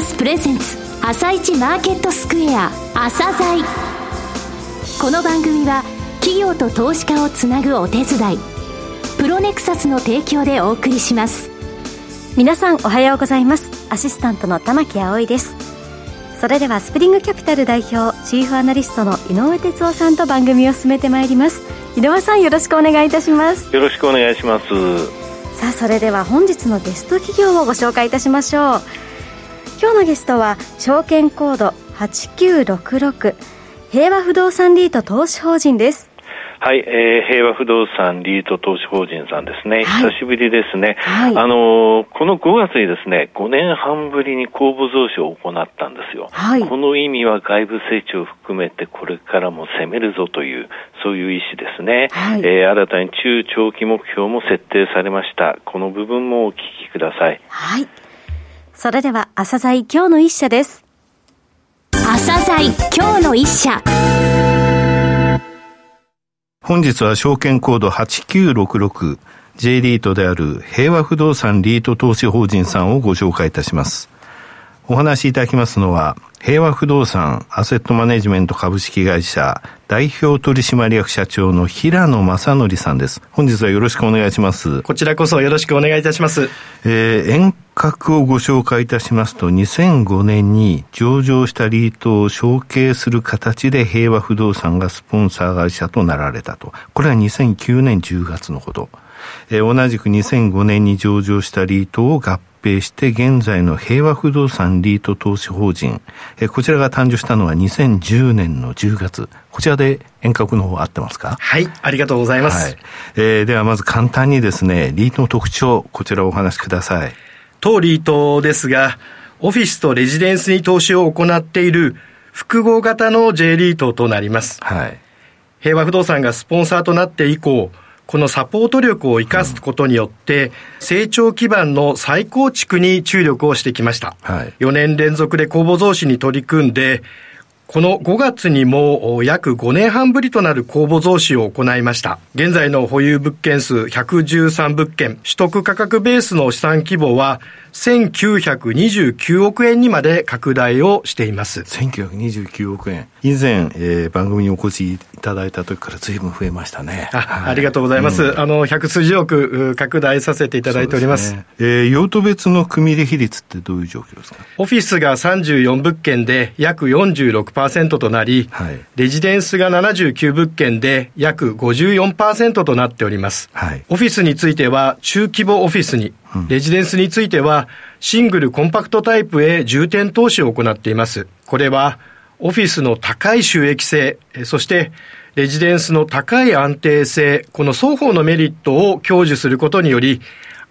サスプレゼンツ朝一マーケットスクエア朝鮮。この番組は企業と投資家をつなぐお手伝いプロネクサスの提供でお送りします。皆さんおはようございます。アシスタントの玉木葵です。それではスプリングキャピタル代表チーフアナリストの井上哲夫さんと番組を進めてまいります。井上さんよろしくお願いいたします。よろしくお願いします。さあそれでは本日のゲスト企業をご紹介いたしましょう今日のゲストは証券コード8966平和不動産リート投資法人です。はい、えー、平和不動産リート投資法人さんですね、はい、久しぶりですね、はい、あのー、この5月にですね、5年半ぶりに公募増資を行ったんですよ、はい、この意味は外部成長を含めてこれからも攻めるぞという、そういう意思ですね、はい、えー、新たに中長期目標も設定されました。この部分もお聞きください。はい。それでは、朝鮮今日の一社です。朝鮮今日の一社。本日は証券コード8966 J リートである平和不動産リート投資法人さんをご紹介いたします。お話しいただきますのは、平和不動産アセットマネジメント株式会社代表取締役社長の平野正則さんです。本日はよろしくお願いします。こちらこそよろしくお願いいたします。えー、遠隔をご紹介いたしますと、2005年に上場したリートを承継する形で平和不動産がスポンサー会社となられたと。これは2009年10月のこと。えー、同じく2005年に上場したリートを合併して現在の平和不動産リート投資法人、えこちらが誕生したのは2010年の10月。こちらで遠隔の方合ってますか？はい、ありがとうございます。はい、えー、ではまず簡単にですね、リートの特徴、こちらをお話しください。当リートですが、オフィスとレジデンスに投資を行っている複合型の J リートとなります。はい。平和不動産がスポンサーとなって以降、このサポート力を生かすことによって、成長基盤の再構築に注力をしてきました。はい、4年連続で公募増資に取り組んで、この5月にも約5年半ぶりとなる公募増資を行いました。現在の保有物件数113物件、取得価格ベースの資産規模は1929億円にまで拡大をしています。1929億円。以前、えー、番組にお越しいただいた時から随分増えましたね。あはい、ありがとうございます。うん、あの、百数十億拡大させていただいております。すね、えー、用途別の組入れ比率ってどういう状況ですか？オフィスが34物件で約46%となり、はい、レジデンスが79物件で約54%となっております。はい、オフィスについては中規模オフィスにレジデンスについては、シングルコンパクトタイプへ重点投資を行っています。これは、オフィスの高い収益性、そしてレジデンスの高い安定性、この双方のメリットを享受することにより、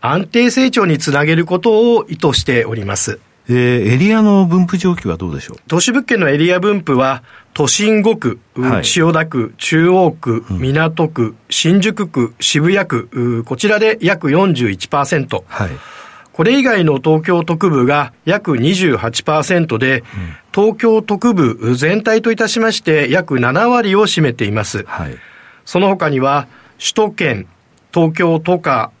安定成長につなげることを意図しております。えー、エリアの分布状況はどうでしょう？都市物件のエリア分布は、都心5区、はい、千代田区、中央区、港区、新宿区、渋谷区、こちらで約41%。はい、これ以外の東京特部が約28%で、うん、東京特部全体といたしまして約7割を占めています。はい、その他には、首都圏、東京都下、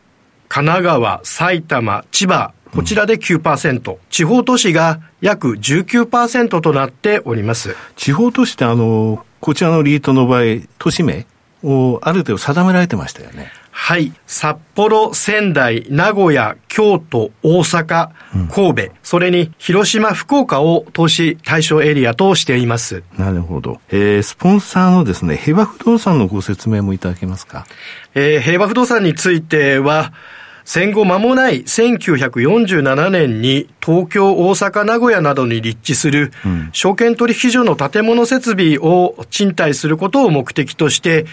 神奈川、埼玉、千葉、こちらで9%、うん、地方都市が約19%となっております。地方都市ってあの、こちらのリートの場合、都市名をある程度定められてましたよね。はい。札幌、仙台、名古屋、京都、大阪、神戸、うん、それに広島、福岡を投資対象エリアとしています。なるほど。えー、スポンサーのですね、平和不動産のご説明もいただけますか？えー、平和不動産については、戦後間もない1947年に東京、大阪、名古屋などに立地する証券取引所の建物設備を賃貸することを目的として、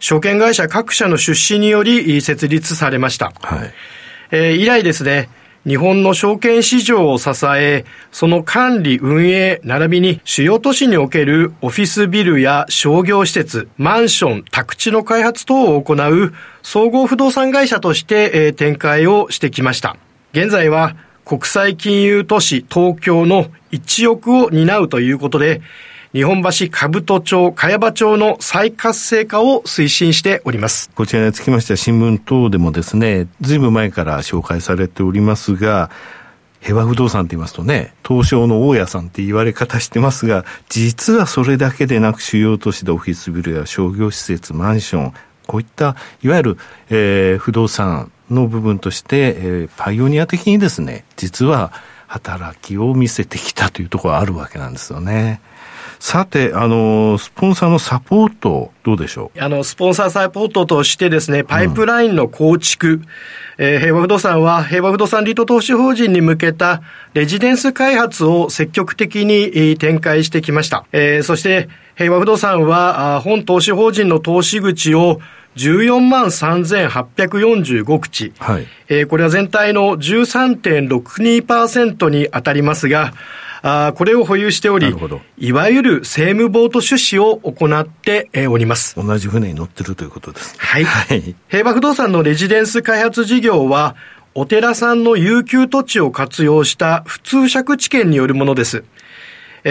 証券会社各社の出資により設立されました。はい、えー、以来ですね、日本の証券市場を支え、その管理運営並びに主要都市におけるオフィスビルや商業施設、マンション、宅地の開発等を行う総合不動産会社として展開をしてきました。現在は国際金融都市東京の一億を担うということで、日本橋兜町、茅場町の再活性化を推進しております。こちらにつきましては新聞等でもですね、ずいぶん前から紹介されておりますが、平和不動産って言いますとね、東証の大家さんって言われ方してますが、実はそれだけでなく主要都市でオフィスビルや商業施設、マンション、こういった、いわゆる、えー、不動産の部分として、えー、パイオニア的にですね、実は働きを見せてきたというところがあるわけなんですよね。さて、あの、スポンサーのサポート、どうでしょう？あの、スポンサーサポートとしてですね、パイプラインの構築、うん、えー、平和不動産は平和不動産リート投資法人に向けたレジデンス開発を積極的に展開してきました。えー、そして、平和不動産は、本投資法人の投資口を14万3845口。はい。えー、これは全体の13.62%に当たりますが、あこれを保有しており、いわゆる政務ボート出資を行っております。同じ船に乗ってるということです、ね。はい。はい、平和不動産のレジデンス開発事業は、お寺さんの有給土地を活用した普通借地権によるものです。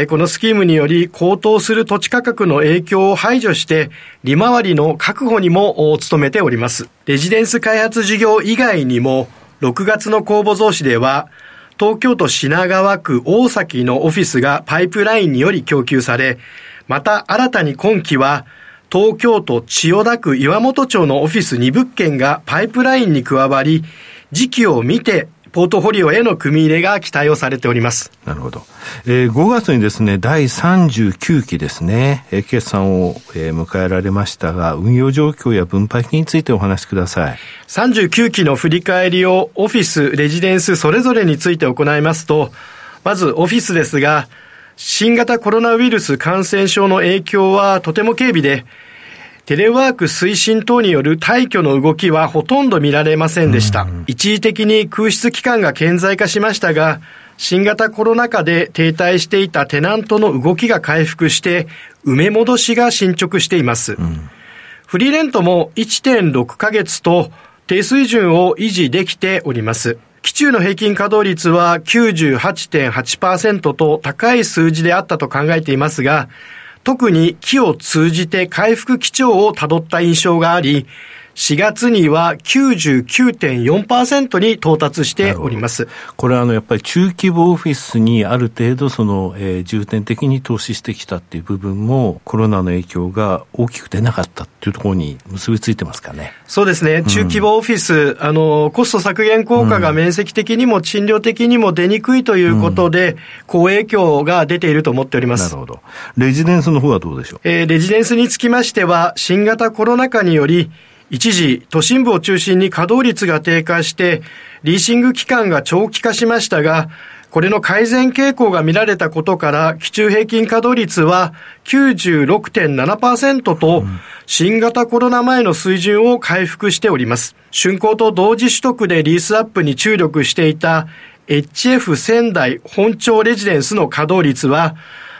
このスキームにより高騰する土地価格の影響を排除して利回りの確保にも努めております。レジデンス開発事業以外にも6月の公募増資では東京都品川区大崎のオフィスがパイプラインにより供給され、また新たに今期は東京都千代田区岩本町のオフィス2物件がパイプラインに加わり、時期を見てポートフォリオへの組み入れが期待をされております。なるほど。えー、5月にですね、第39期ですね、えー、決算を、えー、迎えられましたが、運用状況や分配金についてお話しください。39期の振り返りをオフィス、レジデンスそれぞれについて行いますと、まずオフィスですが、新型コロナウイルス感染症の影響はとても軽微で、テレワーク推進等による退去の動きはほとんど見られませんでした。一時的に空室期間が顕在化しましたが、新型コロナ禍で停滞していたテナントの動きが回復して、埋め戻しが進捗しています。うん、フリーレントも1.6ヶ月と低水準を維持できております。基中の平均稼働率は98.8%と高い数字であったと考えていますが、特に木を通じて回復基調をたどった印象があり、4月には99.4%に到達しております。これはあのやっぱり中規模オフィスにある程度その、えー、重点的に投資してきたっていう部分もコロナの影響が大きく出なかったっていうところに結びついてますかね。そうですね。中規模オフィス、うん、あの、コスト削減効果が面積的にも賃料的にも出にくいということで、うん、好影響が出ていると思っております。なるほど。レジデンスの方はどうでしょう？えー、レジデンスにつきましては、新型コロナ禍により、一時、都心部を中心に稼働率が低下して、リーシング期間が長期化しましたが、これの改善傾向が見られたことから、基中平均稼働率は96.7%と、新型コロナ前の水準を回復しております。竣工と同時取得でリースアップに注力していた HF 仙台本町レジデンスの稼働率は、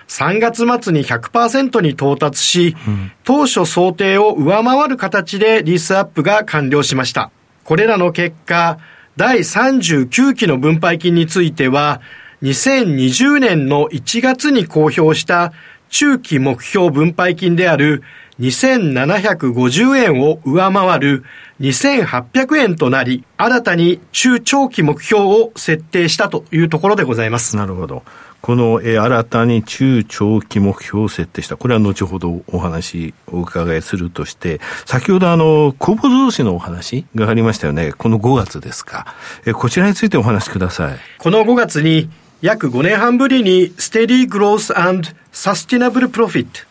3月末に100%に到達し、当初想定を上回る形でリースアップが完了しました。これらの結果、第39期の分配金については、2020年の1月に公表した中期目標分配金である2750円を上回る2800円となり、新たに中長期目標を設定したというところでございます。なるほど。この、えー、新たに中長期目標を設定した。これは後ほどお話お伺いするとして、先ほどあの、公募増資のお話がありましたよね。この5月ですか。えー、こちらについてお話しください。この5月に約5年半ぶりにステディグロース and サスティナブルプロフィット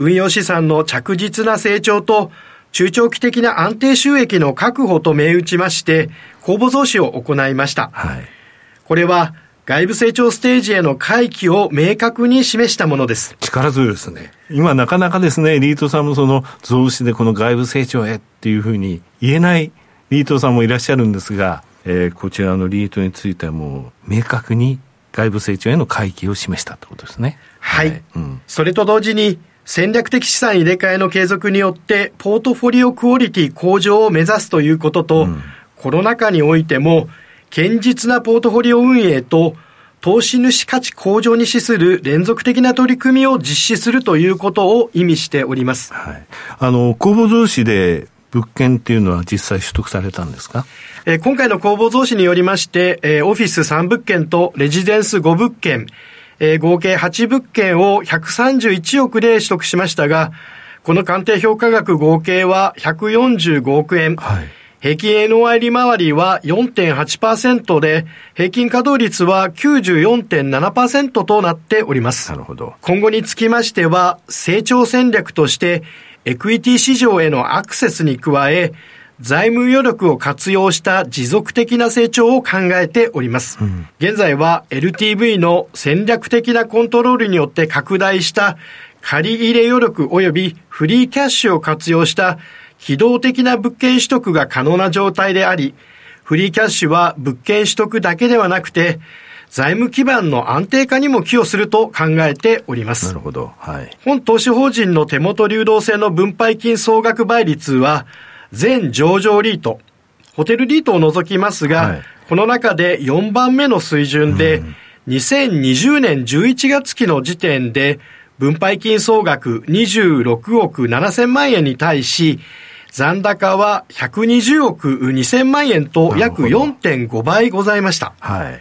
運用資産の着実な成長と中長期的な安定収益の確保と銘打ちまして公募増資を行いました。はい、これは外部成長ステージへの回帰を明確に示したものです。力強いですね。今なかなかですね、リートさんもその増資でこの外部成長へっていうふうに言えないリートさんもいらっしゃるんですが、えー、こちらのリートについてはもう明確に外部成長への回帰を示したってことですね。はい。はい、うん、それと同時に、戦略的資産入れ替えの継続によって、ポートフォリオクオリティ向上を目指すということと、うん、コロナ禍においても、堅実なポートフォリオ運営と投資主価値向上に資する連続的な取り組みを実施するということを意味しております。はい。あの、公募増資で物件っていうのは実際取得されたんですか？えー、今回の公募増資によりまして、えー、オフィス3物件とレジデンス5物件、えー、合計8物件を131億で取得しましたが、この鑑定評価額合計は145億円。はい平均 NOI 利回りは4.8%で、平均稼働率は94.7%となっております。なるほど。今後につきましては、成長戦略として、エクイティ市場へのアクセスに加え、財務余力を活用した持続的な成長を考えております。うん、現在は LTV の戦略的なコントロールによって拡大した借入れ余力及びフリーキャッシュを活用した機動的な物件取得が可能な状態であり、フリーキャッシュは物件取得だけではなくて、財務基盤の安定化にも寄与すると考えております。なるほど。はい。本投資法人の手元流動性の分配金総額倍率は、全上場リート、ホテルリートを除きますが、はい、この中で4番目の水準で、うん、2020年11月期の時点で、分配金総額26億7000万円に対し、残高は120億2000万円と約4.5倍ございました。はい。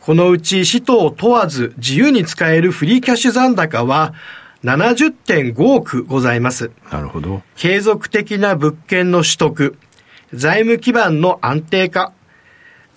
このうち使途を問わず自由に使えるフリーキャッシュ残高は70.5億ございます。なるほど。継続的な物件の取得、財務基盤の安定化、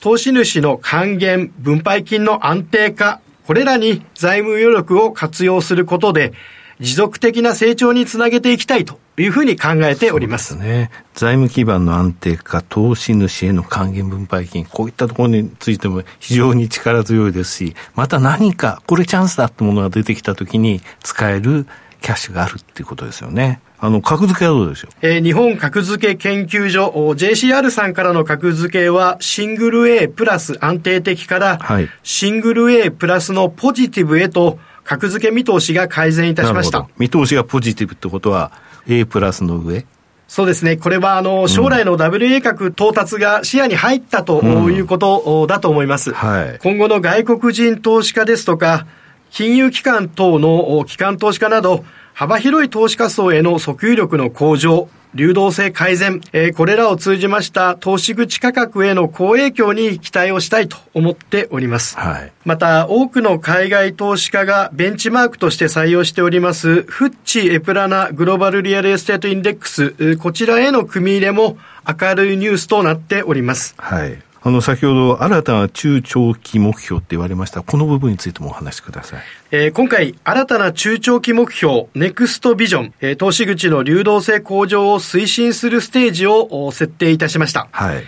投資主の還元、分配金の安定化、これらに財務余力を活用することで、持続的な成長につなげていきたいというふうに考えております。すね。財務基盤の安定化、投資主への還元分配金、こういったところについても非常に力強いですし、また何か、これチャンスだってものが出てきたときに使えるキャッシュがあるっていうことですよね。あの、格付けはどうでしょう？えー、日本格付け研究所、JCR さんからの格付けは、シングル A プラス安定的から、はい、シングル A プラスのポジティブへと、格付け見通しが改善いたしました。見通しがポジティブってことは、A プラスの上？そうですね。これは、あの、将来の WA 格到達が視野に入ったということだと思います。うんはい、今後の外国人投資家ですとか、金融機関等の機関投資家など、幅広い投資家層への訴求力の向上、流動性改善、えー、これらを通じました投資口価格への好影響に期待をしたいと思っております。はい、また、多くの海外投資家がベンチマークとして採用しております、 FTSE EPRA Nareit Global Real Estate Index、こちらへの組み入れも明るいニュースとなっております。はい。あの、先ほど新たな中長期目標って言われました。この部分についてもお話しください。えー、今回、新たな中長期目標、ネクストビジョン、えー、投資口の流動性向上を推進するステージを設定いたしました。はい。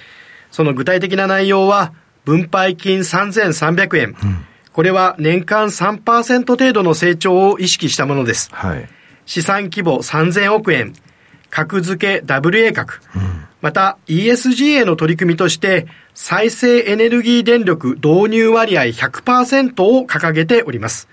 その具体的な内容は、分配金3300円。うん、これは年間3%程度の成長を意識したものです。はい。資産規模3000億円。格付け WA 格。うんまた ESG への取り組みとして再生エネルギー電力導入割合100%を掲げております。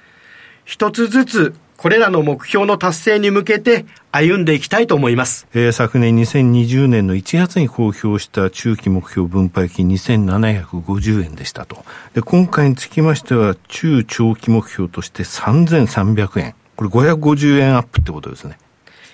一つずつこれらの目標の達成に向けて歩んでいきたいと思います。えー、昨年2020年の1月に公表した中期目標分配金2750円でしたと。で、今回につきましては中長期目標として3300円。これ550円アップってことですね。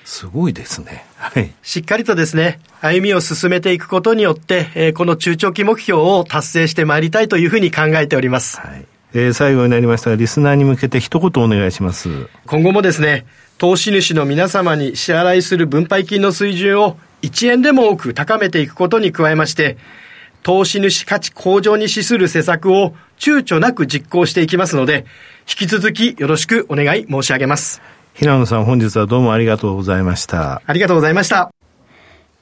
すごいですね。はい。しっかりとですね、歩みを進めていくことによって、えー、この中長期目標を達成してまいりたいというふうに考えております。はい。えー、最後になりましたが、リスナーに向けて一言お願いします。今後もですね、投資主の皆様に支払いする分配金の水準を1円でも多く高めていくことに加えまして、投資主価値向上に資する施策を躊躇なく実行していきますので、引き続きよろしくお願い申し上げます。平野さん本日はどうもありがとうございました。ありがとうございました。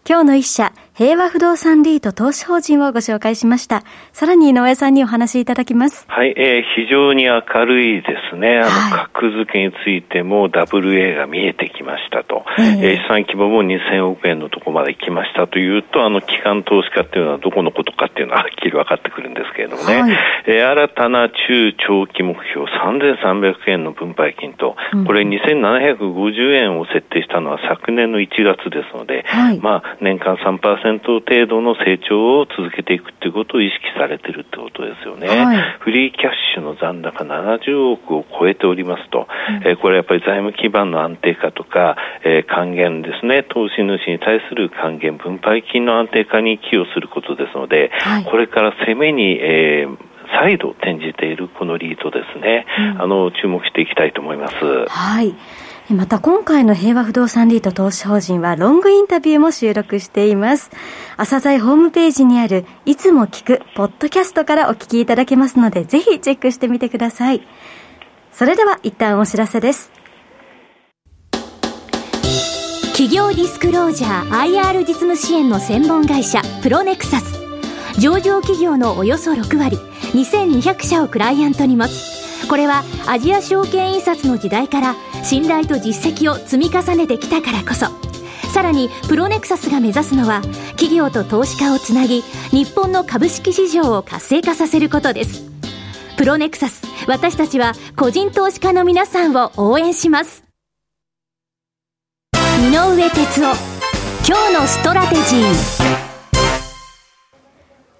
今日の一社、平和不動産リート投資法人をご紹介しました。さらに井上さんにお話しいただきます。はい、えー、非常に明るいですね。あの、はい、格付けについても WA が見えてきましたと。えー、えー、資産規模も2000億円のところまで来ましたというと、あの、機関投資家っていうのはどこのことかっていうのははっきり分かってくるんですけれどもね。はい、えー、新たな中長期目標3300円の分配金と、これ2750円を設定したのは昨年の1月ですので、はい、まあ、年間3% 10%程度の成長を続けていくっていうことを意識されてるってことですよね。はい、フリーキャッシュの残高70億を超えておりますと、うん、えー、これやっぱり財務基盤の安定化とか、えー、還元ですね、投資主に対する還元、分配金の安定化に寄与することですので、はい、これから攻めに、えー、再度転じているこのリートですね、うん、あの注目していきたいと思います。はい。また今回の平和不動産リート投資法人はロングインタビューも収録しています。朝鮮ホームページにあるいつも聞くポッドキャストからお聞きいただけますのでぜひチェックしてみてください。それでは一旦お知らせです。企業ディスクロージャー IR 実務支援の専門会社プロネクサス。上場企業のおよそ6割、2200社をクライアントに持つ。これはアジア証券印刷の時代から信頼と実績を積み重ねてきたからこそ。さらに、プロネクサスが目指すのは、企業と投資家をつなぎ、日本の株式市場を活性化させることです。プロネクサス、私たちは個人投資家の皆さんを応援します。井上哲夫、今日のストラテジー。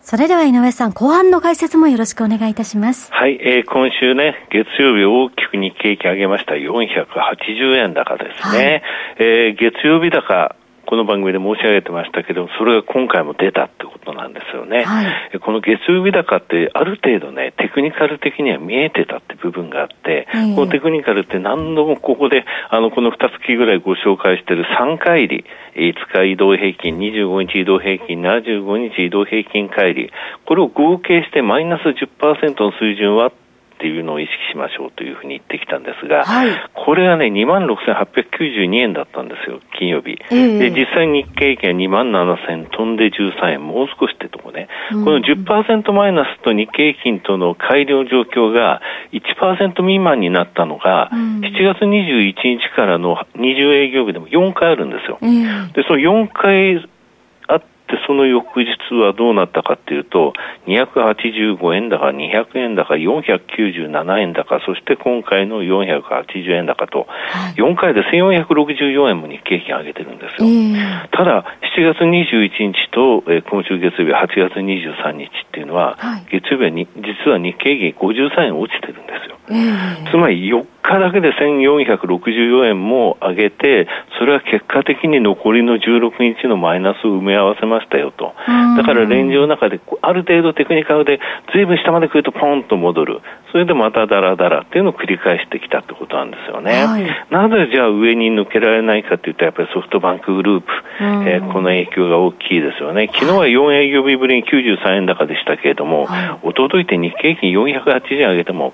それでは井上さん、後半の解説もよろしくお願いいたします。はい、えー、今週ね、月曜日大きく日経平均上げました480円高ですね。はい、えー、月曜日高、この番組で申し上げてましたけど、それが今回も出たってことなんですよね。はい、この月曜日高ってある程度ね、テクニカル的には見えてたって部分があって、えー、このテクニカルって何度もここで、あの、この2月ぐらいご紹介している3回り、5日移動平均、25日移動平均、75日移動平均乖離、これを合計してマイナス10%の水準はっていうのを意識しましょうというふうに言ってきたんですが、はい、これがね、2万6892円だったんですよ、金曜日。えー、で、実際日経平均は2万7000飛んで13円、もう少しってとこね、うん、この10%マイナスと日経平均との改良状況が1%未満になったのが、うん、7月21日からの20営業日でも4回あるんですよ。えー、で、その4回で、その翌日はどうなったかっていうと、285円高、200円高、497円高、そして今回の480円高と、4回で1464円も日経平均上げてるんですよ。ただ、7月21日と、えー、今週月曜日8月23日っていうのは、月曜日はに実は日経平均53円落ちてるんですよ。つまり4日だけで1464円も上げて、それは結果的に残りの16日のマイナスを埋め合わせましたよと。だからレンジの中である程度テクニカルでずいぶん下まで来るとポンと戻る。それでまたダラダラっていうのを繰り返してきたってことなんですよね。はい、なぜじゃあ上に抜けられないかというと、やっぱりソフトバンクグループ、えー、この影響が大きいですよね。昨日は4営業日ぶりに93円高でしたけれども、はい、一昨日って日経平均480円上げても、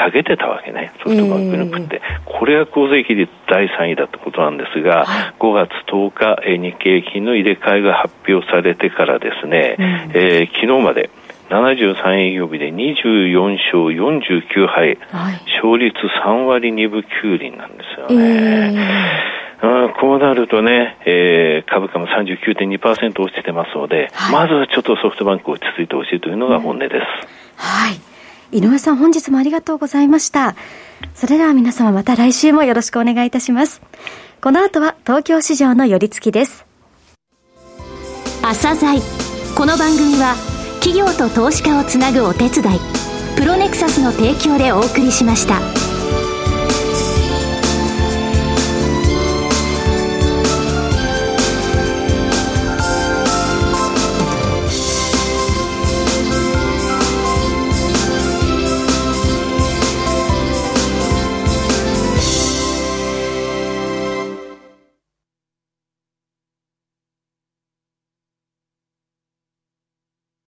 下げてたわけね、ソフトバンクグループって。えー、これが構成比率第3位だってことなんですが、はい、5月10日、えー、日経平均の入れ替えが発表されてからですね、うん、えー、昨日まで、73営業日で24勝49敗、はい、勝率3割2分9厘なんですよね。えー、こうなるとね、えー、株価も39.2%落ちてますので、はい、まずはちょっとソフトバンク落ち着いてほしいというのが本音です。うん、はい。井上さん本日もありがとうございました。それでは皆様また来週もよろしくお願いいたします。この後は東京市場の寄り付きです。朝鮮この番組は企業と投資家をつなぐお手伝いプロネクサスの提供でお送りしました。